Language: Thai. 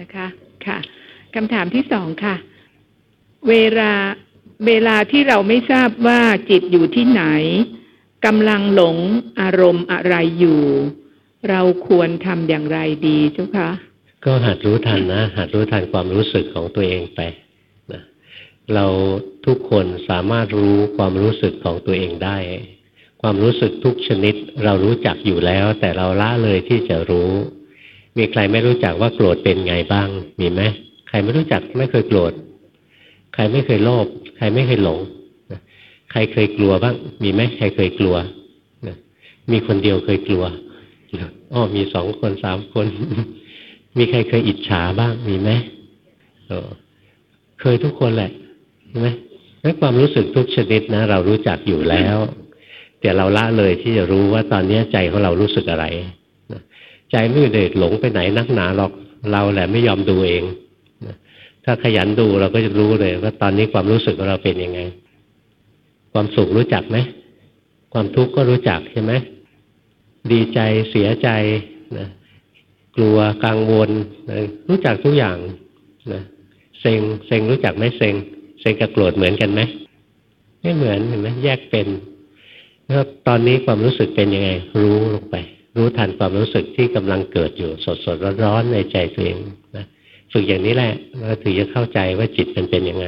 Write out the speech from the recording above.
นะคะค่ะคำถามที่สองค่ะ เวลาเวลาที่เราไม่ทราบว่าจิตอยู่ที่ไหนกำลังหลงอารมณ์อะไรอยู่ เราควรทำอย่างไรดีเจ้าคะก็หัดรู้ทันนะหัดรู้ทันความรู้สึกของตัวเองไปนะเราทุกคนสามารถรู้ความรู้สึกของตัวเองได้ ความรู้สึกทุกชนิดเรารู้จักอยู่แล้ว แต่เราละเลยที่จะรู้ มีใครไม่รู้จักว่าโกรธเป็นไงบ้าง มีไหมใครไม่รู้จักไม่เคยโกรธ ใครไม่เคยโลภ ใครไม่เคยหลง ใครเคยกลัวบ้าง มีไหมใครเคยกลัว มีคนเดียวเคยกลัวอ๋อมีสองคนสามคน มีใครเคยอิจฉาบ้าง มีไหมเคยทุกคนแหละ ใช่ไหมนั่นความรู้สึกทุกชนิดนะ เรารู้จักอยู่แล้ว แต่เราละเลยที่จะรู้ว่าตอนนี้ใจของเรารู้สึกอะไร ใจไม่เด็ดหลงไปไหนนักหนาหรอกเราแหละไม่ยอมดูเองถ้าขยันดูเราก็จะรู้เลย ว่าตอนนี้ความรู้สึกของเราเป็นยังไง ความสุขรู้จักไหมความทุกข์ก็รู้จักใช่ไหมดีใจเสียใจนะกลัวกังวลนะรู้จักทุกอย่างนะเซ็งเซ็งรู้จักไหมเซ็งเซ็งกับโกรธเหมือนกันไหมไม่เหมือนเห็นไหมแยกเป็นแล้วตอนนี้ความรู้สึกเป็นยังไง รู้ลงไป รู้ทันความรู้สึกที่กำลังเกิดอยู่สดสดร้อนๆในใจตัวเองนะฝึกอย่างนี้แหละเราถึงจะเข้าใจว่าจิตมันเป็นยังไง